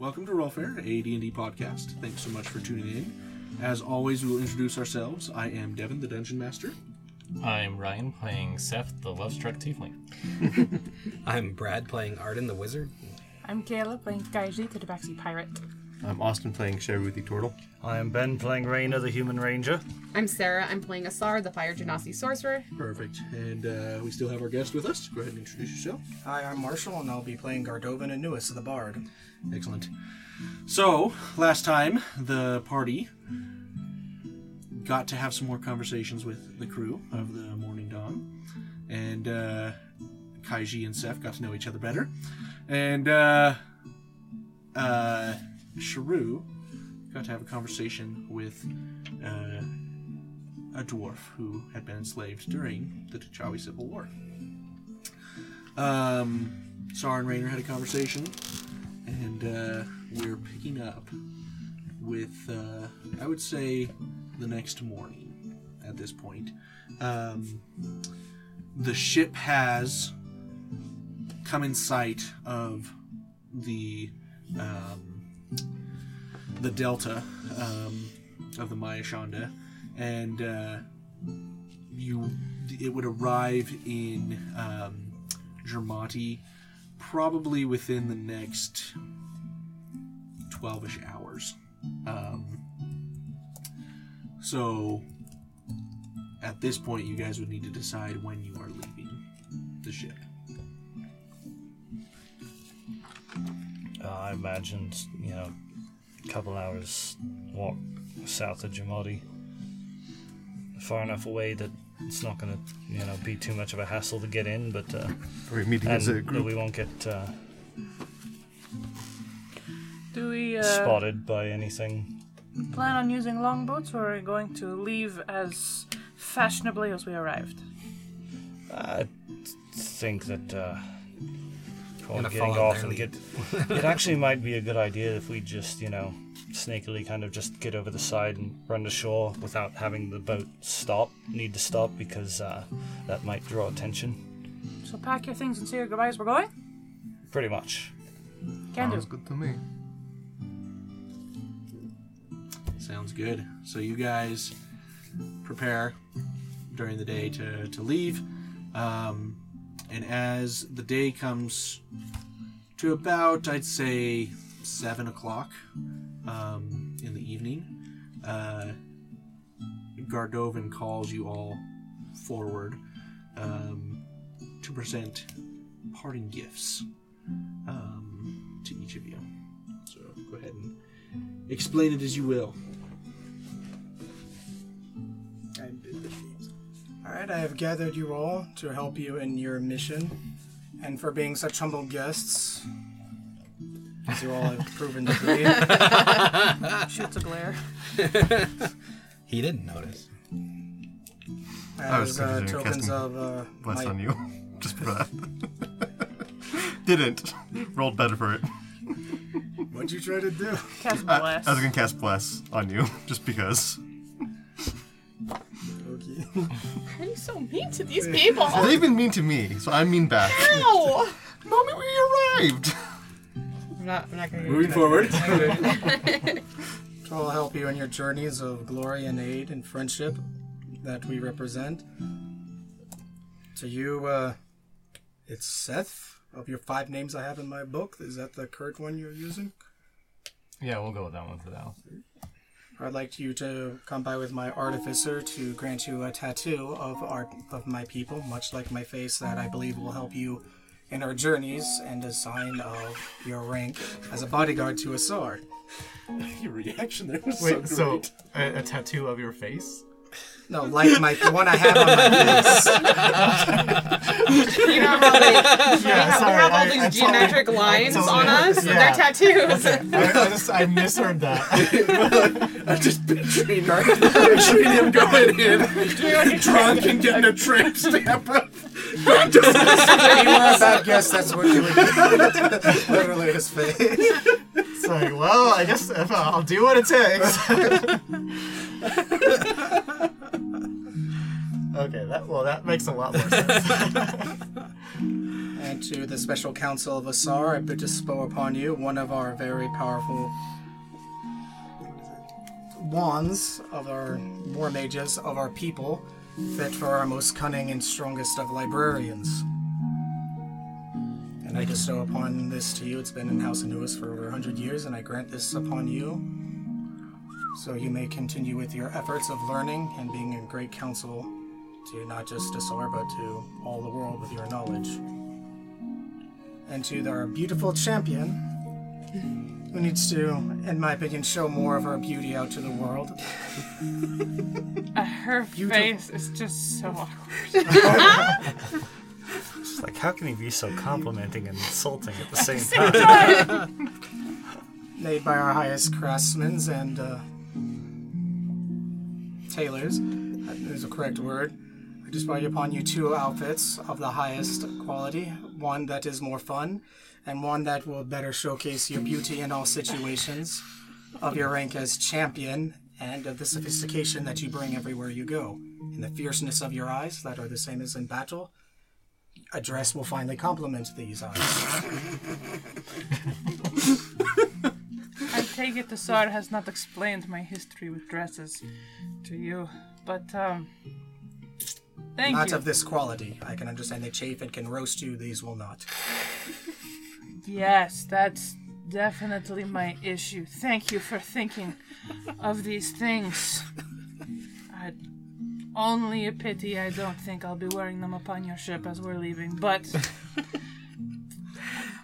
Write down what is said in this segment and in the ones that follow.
welcome to Rollfare, a D&D podcast. Thanks so much for tuning in. As always, we will introduce ourselves. I am Devin, the Dungeon Master. I'm Ryan playing Seth, the love struck tiefling. I'm Brad playing Arden the Wizard. I'm Kayla playing Kaiji, the Tabaxi Pirate. I'm Austin playing Sheruthi Tortle. I am Ben playing Raina, the Human Ranger. I'm Sarah. I'm playing Asar, the Fire Genasi Sorcerer. Perfect. And uh, we still have our guest with us. Go ahead and introduce yourself. Hi, I'm Marshall, and I'll be playing Gardovan Anuas, the Bard. Excellent. So, last time, the party got to have some more conversations with the crew of the Morning Dawn. And uh, Kaiji and Seth got to know each other better. And uh, uh, Sharu got to have a conversation with uh, a dwarf who had been enslaved during the T'Chawi Civil War. Um, Sar and Raina had a conversation, and uh, we're picking up with, uh, I would say, the next morning at this point. Um, the ship has come in sight of the um, the delta um, of the Maya Shanda, and uh, you it would arrive in um, Germati probably within the next 12ish hours. Um, so at this point, you guys would need to decide when you are leaving the ship. I imagined, you know, a couple hours walk south of Germati. Far enough away that it's not going to, you know, be too much of a hassle to get in, but uh, Are we meeting and as a group? we won't get uh, Do we uh, spotted by anything. plan on using longboats, or are we going to leave as fashionably as we arrived? I think that probably Gonna getting off and lead. get. it actually might be a good idea if we just, you know, snakily kind of just get over the side and run to shore without having the boat stop, need to stop because uh, that might draw attention. So pack your things and say your goodbyes. We're going. Pretty much. Can do. Sounds good to me. Sounds good. So you guys prepare during the day to, to leave. Um, and as the day comes to about, I'd say, 7 o'clock um, in the evening, uh, Gardovan calls you all forward um, to present parting gifts um, to each of you. So go ahead and explain it as you will. All right, I have gathered you all to help you in your mission, and for being such humble guests, as you all have proven to be. Shoots a glare. He didn't notice. I was As uh, tokens casting of uh, Bless my on you. Just for that. Didn't. Rolled better for it. What'd you try to do? Cast I, bless. I was gonna cast Bless on you, just because. Okay. Why are you so mean to these people? They've been mean to me, so I'm mean back. No! The moment we arrived! I'm not, I'm not gonna Moving forward. So I'll help you in your journeys of glory and aid and friendship that we represent. To you, uh, it's Seth. Of your five names I have in my book, is that the correct one you're using? Yeah, we'll go with that one for now. I'd like you to come by with my artificer to grant you a tattoo of art of my people, much like my face, that I believe will help you in our journeys and a sign of your rank as a bodyguard to Asar. Your reaction there was Wait, so so great. a, a tattoo of your face? No, like my the one I have on my face. You know how they, Yeah, we have, we sorry, have all I- these I totally- geometric lines totally- on us? yeah. They're tattoos. I, I just I misheard that. I'm just picturing, picturing him going in, drunk and getting a tramp stamp. you were a bad guess. That's what you would do. Literally his face. It's like, well, I guess if, uh, I'll do what it takes. okay, that well that makes a lot more sense. And to the Special Council of Asar, I bestow upon you one of our very powerful wands of our war mages of our people, fit for our most cunning and strongest of librarians. And I bestow upon this to you. It's been in House Anuas for over 100 years, and I grant this upon you so you may continue with your efforts of learning and being a great counsel to not just Asar, but to all the world with your knowledge. And to our beautiful champion, who needs to, in my opinion, show more of her beauty out to the world. Uh, her face is just so awkward. It's like, how can he be so complimenting and insulting at the same time? made by our highest craftsmen and uh, tailors. That is a correct word. I just brought upon you two outfits of the highest quality. One that is more fun, and one that will better showcase your beauty in all situations, of your rank as champion, and of the sophistication that you bring everywhere you go, and the fierceness of your eyes that are the same as in battle. A dress will finally complement these eyes. I take it the Tsar has not explained my history with dresses to you, but um, thank Not you. of this quality. I can understand they chafe and can roast you. These will not. Yes, that's definitely my issue. Thank you for thinking of these things. I, only a pity I don't think I'll be wearing them upon your ship as we're leaving, but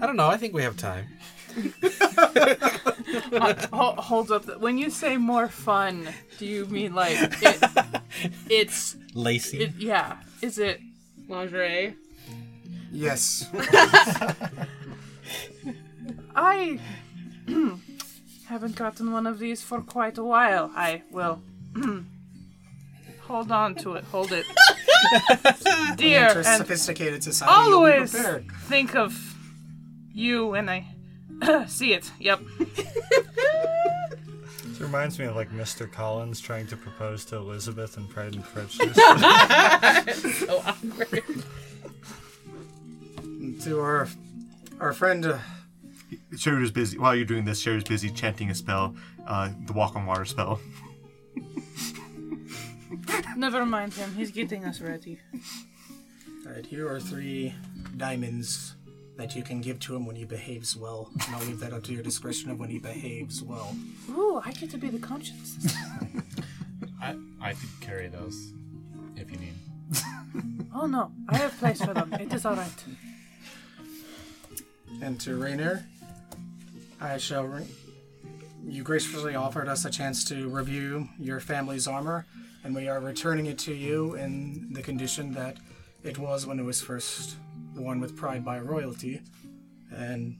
I don't know. I think we have time. Uh, ho- hold up. When you say more fun, do you mean like it, it's lacy? it, yeah? Is it Lingerie. Yes. I haven't gotten one of these for quite a while. I will hold on to it. Hold it. Dear, Enter and sophisticated society. Always think of you when I see it. Yep. This reminds me of like Mr. Collins trying to propose to Elizabeth in Pride and Prejudice. So awkward. To our our friend. Uh, Sherry's busy. While you're doing this, Sherry's busy chanting a spell, uh, the walk on water spell. Never mind him. He's getting us ready. Alright, here are three diamonds that you can give to him when he behaves well. And I'll leave that up to your discretion of when he behaves well. Ooh, I get to be the conscience. I, I could carry those if you need. Oh no, I have place for them. It is all right. And to Raina, I shall. Re- you graciously offered us a chance to review your family's armor, and we are returning it to you in the condition that it was when it was first worn with pride by royalty. And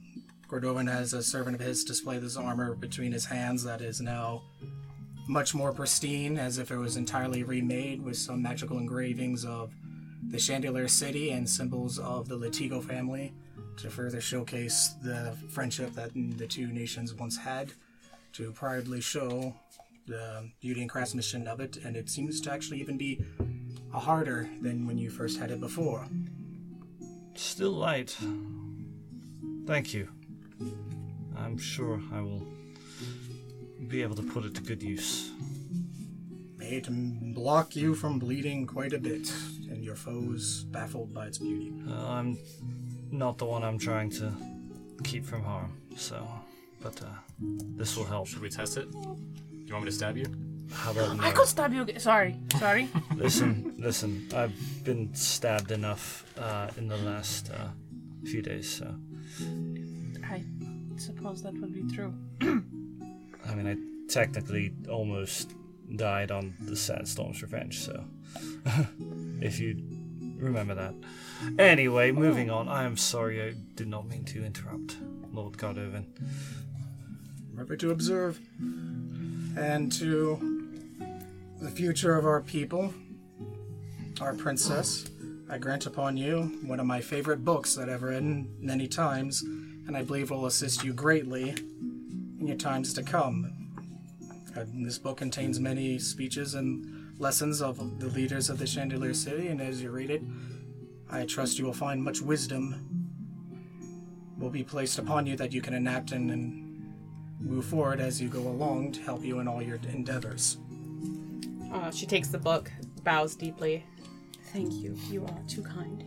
Gardovan has a servant of his display this armor between his hands that is now much more pristine, as if it was entirely remade with some magical engravings of the Chandelier City and symbols of the Latigo family to further showcase the friendship that the two nations once had, to proudly show the beauty and craftsmanship of it, and it seems to actually even be harder than when you first had it before. Still light. Thank you. I'm sure I will be able to put it to good use. May it block you from bleeding quite a bit, and your foes baffled by its beauty. Uh, I'm not the one I'm trying to keep from harm, so. But uh, this will help. Should we test it? Do you want me to stab you? How about I no? could stab you. Again. Sorry, sorry. Listen, listen. I've been stabbed enough uh, in the last uh, few days, so. I suppose that would be true. I mean, I technically almost died on the Sandstorm's Revenge, so. if you remember that. Anyway, moving on. I am sorry, I did not mean to interrupt, Lord Gardovan. Remember to observe. And to the future of our people, our princess, I grant upon you one of my favorite books that I've read many times, and I believe will assist you greatly in your times to come. Uh, this book contains many speeches and lessons of the leaders of the Chandelier City, and as you read it, I trust you will find much wisdom will be placed upon you that you can enact and, and move forward as you go along to help you in all your endeavors. Uh, she takes the book, bows deeply. Thank you. You are too kind.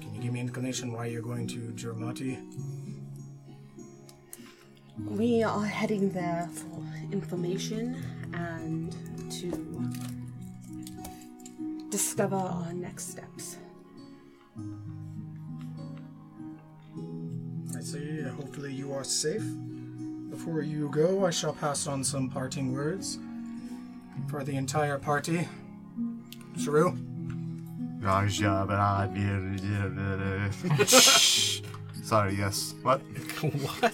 Can you give me an inclination why you're going to Germati? We are heading there for information and to discover our next steps. I see. Hopefully you are safe. Before you go, I shall pass on some parting words for the entire party. Sharu? Sorry, yes. What? what?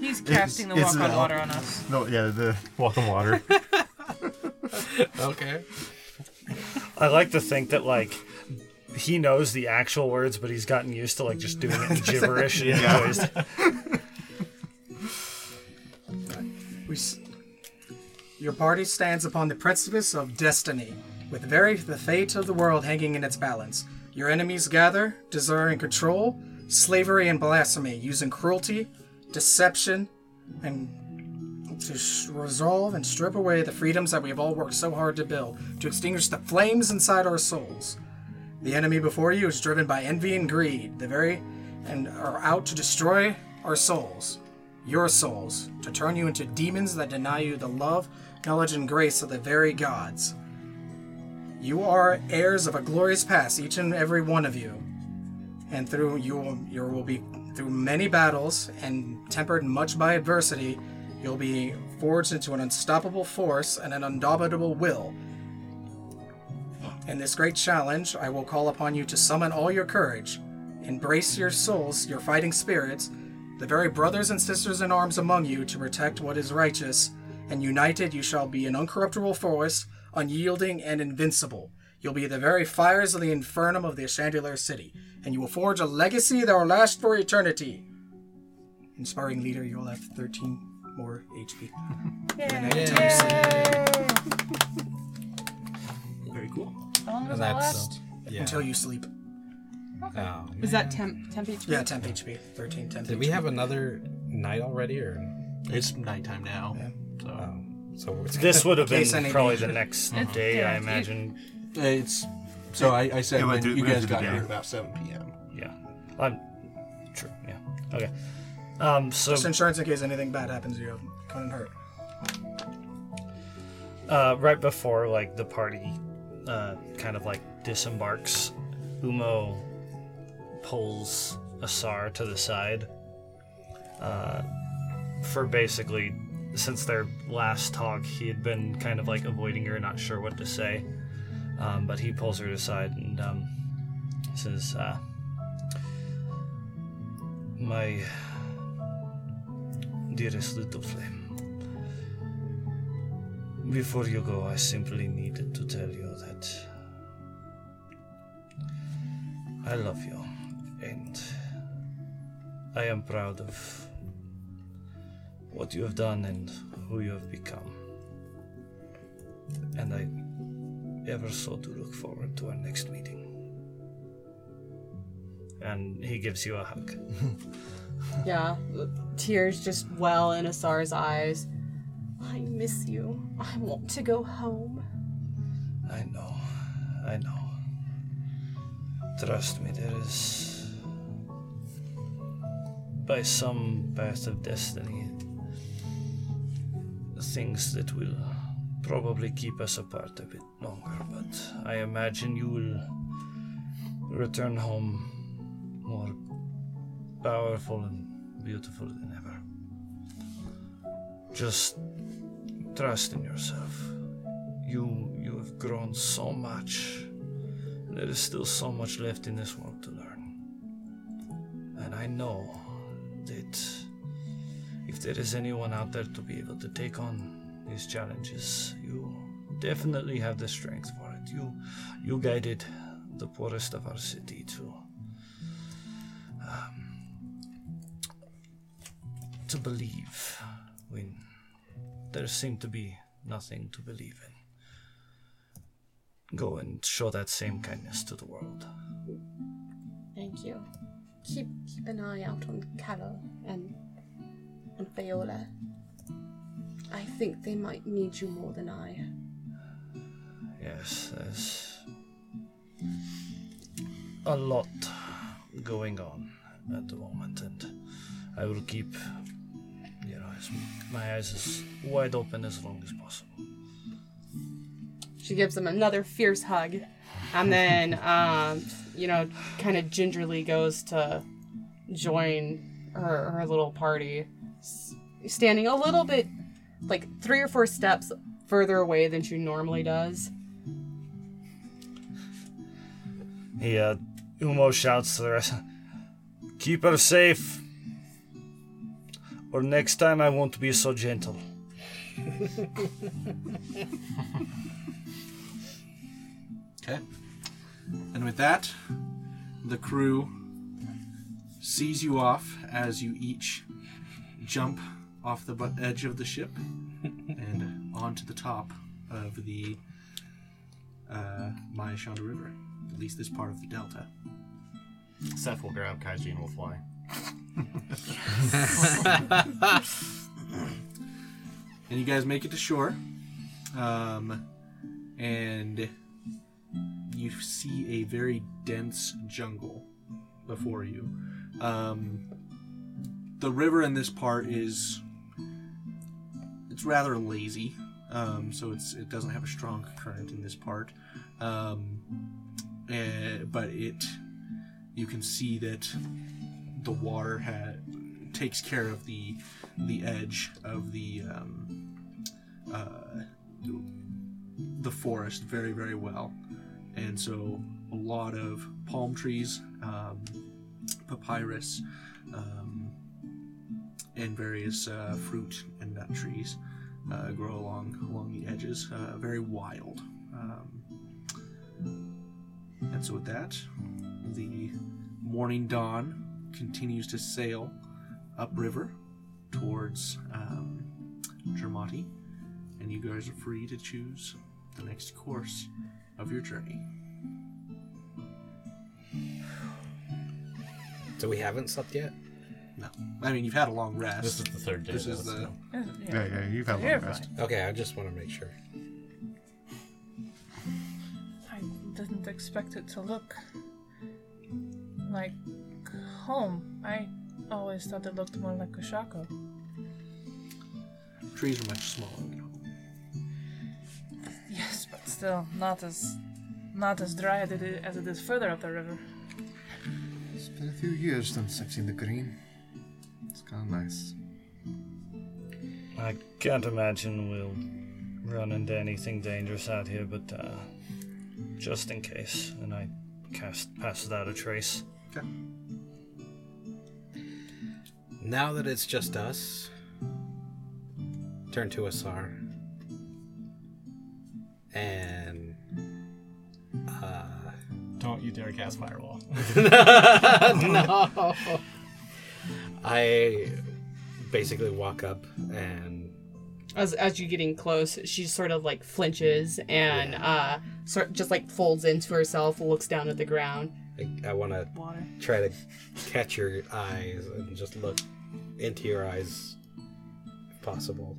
He's casting the it's walk on an water on us. No, yeah, the Walk on water. Okay. I like to think that like he knows the actual words, but he's gotten used to like just doing it in gibberish. and Yeah. enjoys it. We s- Your party stands upon the precipice of destiny, with very the fate of the world hanging in its balance. Your enemies gather, desiring control, slavery, and blasphemy, using cruelty, deception, and to resolve and strip away the freedoms that we have all worked so hard to build, to extinguish the flames inside our souls. The enemy before you is driven by envy and greed, the very and are out to destroy our souls, your souls, to turn you into demons that deny you the love, knowledge, and grace of the very gods. You are heirs of a glorious past, each and every one of you, and through you will, you will be through many battles and tempered much by adversity. You'll be forged into an unstoppable force and an indomitable will. In this great challenge, I will call upon you to summon all your courage, embrace your souls, your fighting spirits, the very brothers and sisters in arms among you to protect what is righteous, and united you shall be an uncorruptible force, unyielding and invincible. You'll be the very fires of the infernum of the Chandelier city, and you will forge a legacy that will last for eternity. Inspiring leader, you'll have 13 more HP. very cool. How long does And that that's uh, last? yeah. Until you sleep. Oh, Is that temp temp HP? Yeah, temp HP. 13 temp Did HP. we have another night already, or It's nighttime now. So oh, so it's This would have In case been probably the next day, I it- imagine. It's so I, I said when went through- you went guys through got the here day. at about 7 p.m. Yeah, I'm true. Yeah. Okay. Um. So Just insurance in case anything bad happens, you couldn't hurt. uh, right before like the party, uh, kind of like disembarks, Umo pulls Asar to the side. Uh, for basically, since their last talk, he had been kind of like avoiding her, not sure what to say. Um, but he pulls her aside and um, says, uh, "My dearest little flame." Before you go, I simply needed to tell you that I love you and I am proud of what you have done and who you have become. And I ever so do look forward to our next meeting. And he gives you a hug. Yeah. Tears just well in Asar's eyes. I miss you. I want to go home. I know, I know. Trust me, there is. By some path of destiny, things that will probably keep us apart a bit longer, but I imagine you will return home more powerful and beautiful than ever. Just trust in yourself. You you have grown so much. There is still so much left in this world to learn. And I know that if there is anyone out there to be able to take on these challenges, you definitely have the strength for it. You you guided the poorest of our city to um, to believe when there seemed to be nothing to believe in. Go and show that same kindness to the world. Thank you. Keep keep an eye out on Calla and and Viola. I think they might need you more than I. Yes, there's a lot going on at the moment, and I will keep, you know, as- my eyes as wide open as long as possible. She gives him another fierce hug, and then, um, you know, kind of gingerly goes to join her, her little party, standing a little bit, like three or four steps further away than she normally does. He, uh, Umo shouts to the rest, Keep her safe, or next time I won't be so gentle. Okay. And with that, the crew sees you off as you each jump off the bu- edge of the ship and onto the top of the uh, Maya Shonda River, at least this part of the delta. Seth will grab Kaiji and will fly. And you guys make it to shore. Um, and you see a very dense jungle before you. Um, the river in this part is it's rather lazy, um, so it's it doesn't have a strong current in this part. Um, eh, but it you can see that the water takes care of the the edge of the um, uh, the forest very very well, and so a lot of palm trees, um, papyrus, um, and various uh, fruit and nut trees uh, grow along along the edges. Uh, very wild. Um, and so with that, the morning dawn continues to sail upriver towards um, Germati, and you guys are free to choose the next course of your journey. So we haven't slept yet? No, I mean you've had a long rest. This is the third day. This though, is the so- Yeah, yeah, you've had a You're long rest. Okay, I just want to make sure. I didn't expect it to look like home. I always thought it looked more like Oshako. trees are much smaller than home. Yes, but still not as not as dry as it is, as it is further up the river. It's been a few years since I've seen the green. It's kind of nice. I can't imagine we'll run into anything dangerous out here, but uh, just in case. And I cast pass without a trace. Okay. Now that it's just us, turn to Asar. And. Uh. Don't you dare cast Firewall. no! I basically walk up and. As as you're getting close, she sort of like flinches and uh, sort just like folds into herself, looks down at the ground. I, I want to try to catch your eyes and just look into your eyes if possible.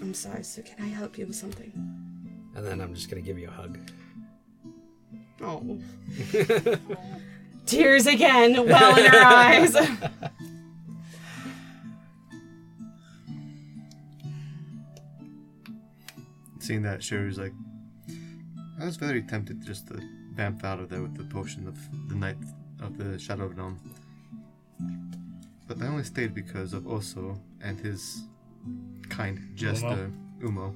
I'm sorry, so can I help you with something? And then I'm just going to give you a hug. Oh. Tears again well in her eyes. Seeing that, Sherry's like, I was very tempted just to vamp out of there with the potion of the night of the Shadow of Dawn. But I only stayed because of Oso and his kind jester, Umo.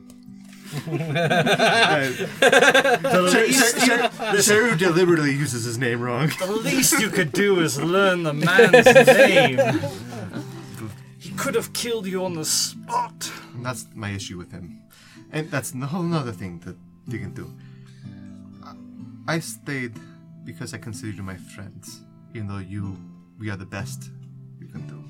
Sheru deliberately uses his name wrong. The least you could do is learn the man's name. He could have killed you on the spot. And that's my issue with him. And that's a whole nother thing to dig into. I- I stayed because I considered you my friends, even though you, we are the best you can do.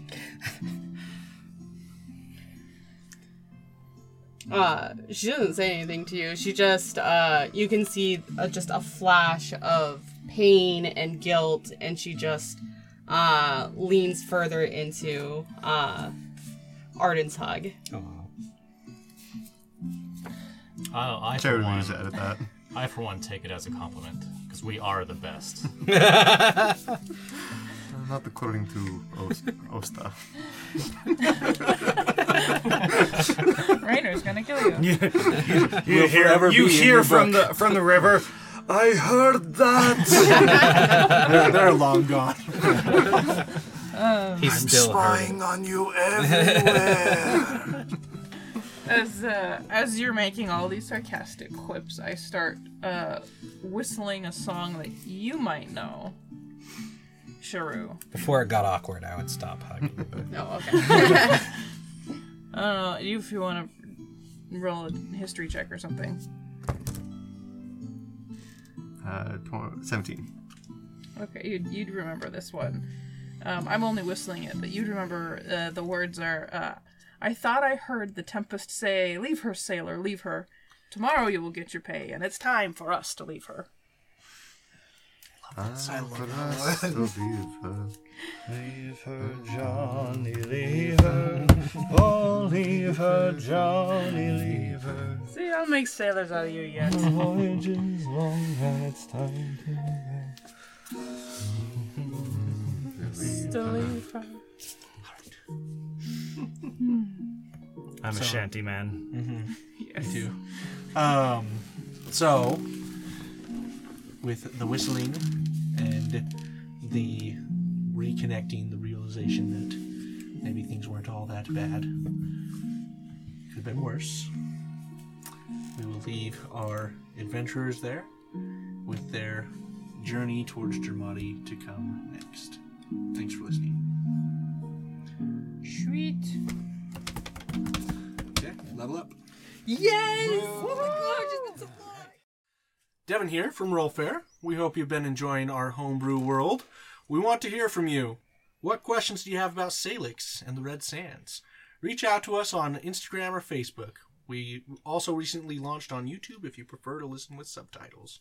Uh, she doesn't say anything to you. She just, uh, you can see uh, just a flash of pain and guilt, and she just uh, leans further into uh, Arden's hug. I, I for one, needs to edit that. I for one take it as a compliment because we are the best. Not according to Osta. Raina's gonna kill you. You Will hear, forever you be in hear your from book. the from the river. I heard that. they're, they're long gone. He's still hurting. on you everywhere. As uh, as you're making all these sarcastic quips, I start uh, whistling a song that you might know. Sharu. Before it got awkward, I would stop hugging. But Oh, okay. Uh, you if you want to roll a history check or something. Uh, tw- 17. Okay, you'd, you'd remember this one. Um, I'm only whistling it, but you'd remember uh, the words are uh, I thought I heard the Tempest say, Leave her, sailor, leave her. Tomorrow you will get your pay, and it's time for us to leave her. I love us to leave her. Leave her, Johnny, leave her. Oh, leave her, Johnny, leave her. See, I'll make sailors out of you yet. The voyage is long and it's time to go. to leave her. I'm a shanty man. Yes. too. Um, so, with the whistling the reconnecting, the realization that maybe things weren't all that bad, could have been worse, we will leave our adventurers there with their journey towards Germati to come next. Thanks for listening. Sweet. Okay, level up. yes! Oh Devin here from Roll Fare. We hope you've been enjoying our homebrew world. We want to hear from you. What questions do you have about Salix and the Red Sands? Reach out to us on Instagram or Facebook. We also recently launched on YouTube if you prefer to listen with subtitles.